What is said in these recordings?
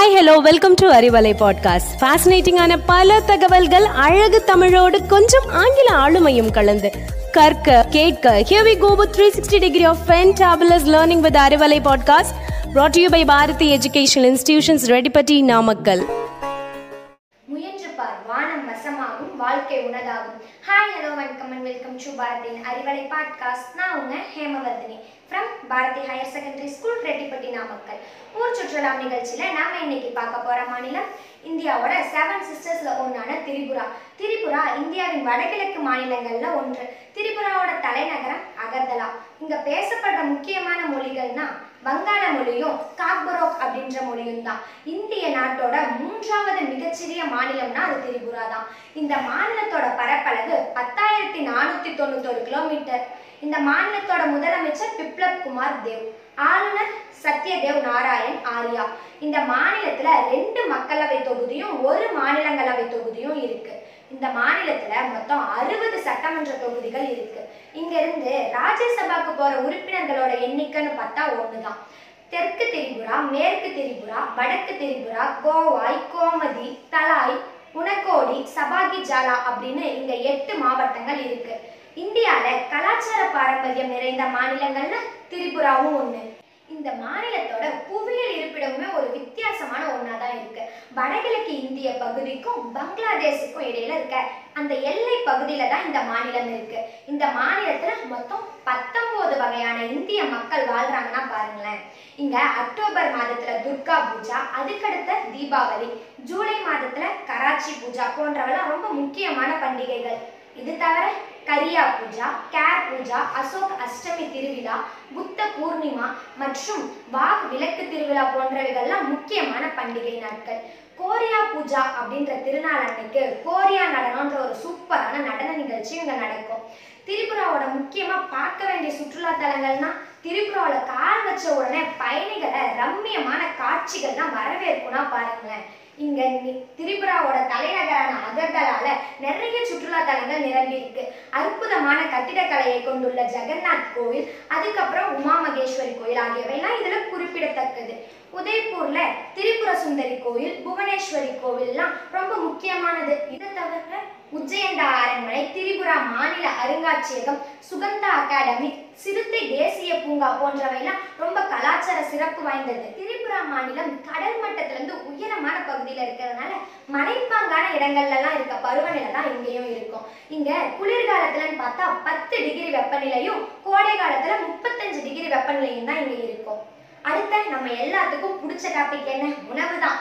Hi hello welcome to Arivalai podcast ஃபேசினேட்டிங்கான பல தகவல்கள் அழகு தமிழோடு கொஞ்சம் ஆங்கில ஆளுமையும் கலந்து. கற்க கேட்க here we go with 360 degree of fantabulous learning with Arivalai podcast brought to you by Bharathi educational institutions Reddipatti Namakkal முயன்று பார் வானம் வசமாகும் வாழ்க்கை உனதாகும். ஹாய் ஹலோ வணக்கம் அண்ட் வெல்கம் டு பாரதியின் அறிவலை பாட்காஸ்ட் நான் உங்க Hemavardhini. From Bharathi higher secondary school Reddipatti Namakkal. ஊர் சுற்றுலா நிகழ்ச்சியில நாம இன்னைக்கு பார்க்க போற மாநிலம் இந்தியாவோட செவன் சிஸ்டர்ஸ்ல ஒன்றான திரிபுரா. திரிபுரா இந்தியாவின் வடகிழக்கு மாநிலங்கள்ல ஒன்று. திரிபுராவோட தலைநகரம் இங்க பேசப்படுற முக்கியமான மொழிகள்னா வங்காள மொழியும் காக்பரோக் அப்படின்ற மொழியும் தான். இந்திய நாட்டோட மூன்றாவது மிகச்சிறிய மாநிலம்னா அது திரிபுரா தான். இந்த மாநிலத்தோட பரப்பளவு பத்தாயிரத்தி நானூத்தி தொண்ணூத்தொரு கிலோமீட்டர். இந்த மாநிலத்தோட முதலமைச்சர் பிப்ளப் குமார் தேவ் ஆளுநர் சத்யதேவ் நாராயண் ஆர்யா. இந்த மாநிலத்துல ரெண்டு மக்களவை தொகுதியும் ஒரு மாநிலங்களவை தொகுதியும் இருக்கு. இந்த மாநிலத்துல மொத்தம் அறுபது சட்டமன்ற தொகுதிகள் இருக்கு. இங்க இருந்து ராஜ்யசபாக்கு போற உறுப்பினர்களோட எண்ணிக்கைன்னு பார்த்தா ஒண்ணுதான். தெற்கு திரிபுரா மேற்கு திரிபுரா வடக்கு திரிபுரா கோவாய் கோமதி தலாய் உனக்கோடி சபாகி ஜாலா அப்படின்னு இங்க எட்டு மாவட்டங்கள் இருக்கு. இந்தியால கலாச்சார பாரம்பரியம் நிறைந்த மாநிலங்கள்ல திரிபுராவும் ஒண்ணு. இந்த மாநிலத்தோட புவியியல் இருப்பிடமுமே ஒரு வித்தியாசமான ஒன்றா தான் இருக்கு வடகிழக்கு இந்திய பகுதிக்கும் பங்களாதேஷுக்கும் இடையில இருக்க அந்த எல்லை பகுதியில தான் இந்த மாநிலம் இருக்கு. இந்த மாநிலத்துல மொத்தம் பத்தொன்பது வகையான இந்திய மக்கள் வாழ்றாங்கன்னா பாருங்களேன். இங்க அக்டோபர் மாதத்துல துர்கா பூஜா அதுக்கடுத்த தீபாவளி ஜூலை மாதத்துல கராச்சி பூஜா போன்றவெல்லாம் ரொம்ப முக்கியமான பண்டிகைகள். இது தவிர கரியா பூஜா கேர் பூஜா அசோக் அஷ்டமி திருவிழா புத்த பூர்ணிமா மற்றும் வாக் விளக்கு திருவிழா போன்றவைகள்லாம் முக்கியமான பண்டிகை நாட்கள். கோரியா பூஜா அப்படின்ற திருநாள் அன்னைக்கு கோரியா நடனம்ன்ற ஒரு சூப்பரான நடன நிகழ்ச்சி இங்க நடக்கும். திரிபுராவோட முக்கியமா பார்க்க வேண்டிய சுற்றுலா தலங்கள்னா திரிபுராவில் கால் வச்ச உடனே பயணிகளை ரம்மியமான காட்சிகள் தான் வரவேற்கும்னா பாருங்களேன். இங்க திரிபுராவோட தலைநகரான அகர்தலால நிறைய சுற்றுலா தலங்கள் நிரம்பி இருக்கு. அற்புதமான கட்டிடக்கலையை கொண்டுள்ள ஜெகநாத் கோவில் அதுக்கப்புறம் உமா மகேஸ்வரி கோயில் எல்லாம் இதுல குறிப்பிடத்தக்கது. உதய்பூர்ல திரிபுர சுந்தரி கோயில் புவனேஸ்வரி கோவில்லாம் ரொம்ப முக்கியமானது. இதை தவிர உஜ்ஜயண்டா அரண்மனை திரிபுரா மாநில அருங்காட்சியகம் சுகந்தா அகாடமி சிறுத்தை தேசிய பூங்கா போன்றவைலாம் ரொம்ப கலாச்சார சிறப்பு வாய்ந்தது. திரிபுரா மாநிலம் கடல் மட்டத்திலிருந்து உயரமான பகுதியில் இருக்கிறதுனால மலைப்பாங்கான இடங்கள்லாம் இருக்க பருவநிலை தான் இங்கேயும் இருக்கும். இங்க குளிர்காலத்துலன்னு பார்த்தா பத்து டிகிரி வெப்பநிலையும் கோடை காலத்துல முப்பத்தஞ்சு டிகிரி வெப்பநிலையும் தான் இங்க இருக்கும். அடுத்த நம்ம எல்லாத்துக்கும் பிடிச்ச டாபிக் என்ன? உணவு தான்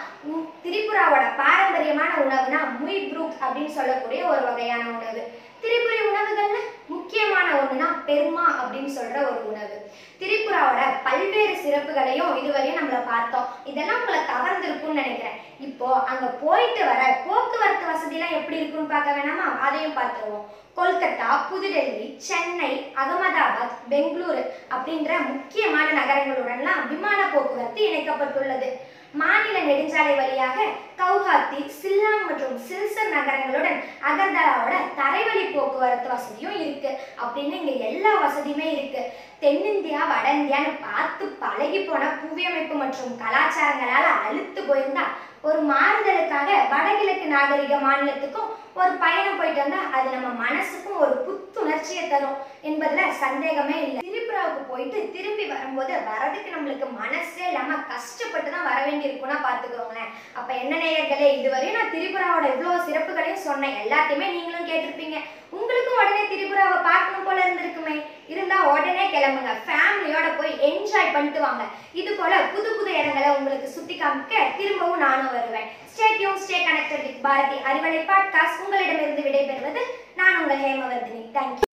திரிபுராவோட பாரம்பரியமான உணவுனா முய் ப்ரூக் அப்படின்னு சொல்லக்கூடிய ஒரு வகையான உணவு. திரிபுரி உணவுகள்ல முக்கியமான ஒண்ணுனா பெருமா அப்படின்னு சொல்ற ஒரு உணவு. திரிபுராவோட பல்வேறு சிறப்புகளையும் இதுவரையும் நம்மள பார்த்தோம். இதெல்லாம் உங்களை கவர்ந்திருக்கும்னு நினைக்கிறேன். இப்போ அங்க போயிட்டு வர போக்குவரத்து வசதிலாம் எப்படி இருக்குன்னு பார்க்க வேணாமா? அதையும் பார்த்துருவோம். கொல்கத்தா புதுடெல்லி சென்னை அகமதாபாத் பெங்களூரு அப்படின்ற முக்கியமான நகரங்களுடன்லாம் விமான போக்குவரத்து இணைக்கப்பட்டுள்ளது. மாநில நெடுஞ்சாலை வழியாக கவுஹாத்தி சில்லாங் மற்றும் சில்சர் நகரங்களுடன் அகர்தலாவோட தரைவழி போக்குவரத்து வசதியும் இருக்கு. அப்படின்னு இங்க எல்லா வசதியுமே இருக்கு. தென்னிந்தியா வட இந்தியான்னு பார்த்து பழகி போன புவியமைப்பு மற்றும் கலாச்சாரங்களால அழுத்து போயிருந்தா ஒரு மாறுதலுக்காக வடகிழக்கு நாகரிக மாநிலத்துக்கும் ஒரு பயணம் போயிட்டு வந்தா அது நம்ம மனசுக்கும் ஒரு புத்துணர்ச்சியை தரும் என்பதுல சந்தேகமே இல்லை. திரிபுராவுக்கு போயிட்டு திரும்பி வரும்போது வரதுக்கு நம்மளுக்கு மனசே இல்லாம கஷ்டப்பட்டு தான் வர வேண்டியிருக்கும்னா பாத்துக்கோங்களேன் அப்ப என்ன நேயர்களே இதுவரையும் நான் திரிபுராவோட இவ்வளவு சிறப்புகளையும் சொன்னேன். எல்லாத்தையுமே நீங்களும் கேட்டிருப்பீங்க. உங்களுக்கும் உடனே திரிபுராவை பார்க்கணும் போல இருந்திருக்குமே. இருந்தா உடனே கிளம்புங்க. ஃபேமிலியோட போய் என்ஜாய் பண்ணிட்டு வாங்க. இது போல புது புது இடங்களை உங்களுக்கு சுத்தி காமிக்க திரும்பவும் நானும் வருவேன். Stay tune stay connected with Bharathi Arivalai podcast உங்களிடமிருந்து விடைபெறுவது நான் உங்கள் ஹேமவர்தினி. தேங்க்யூ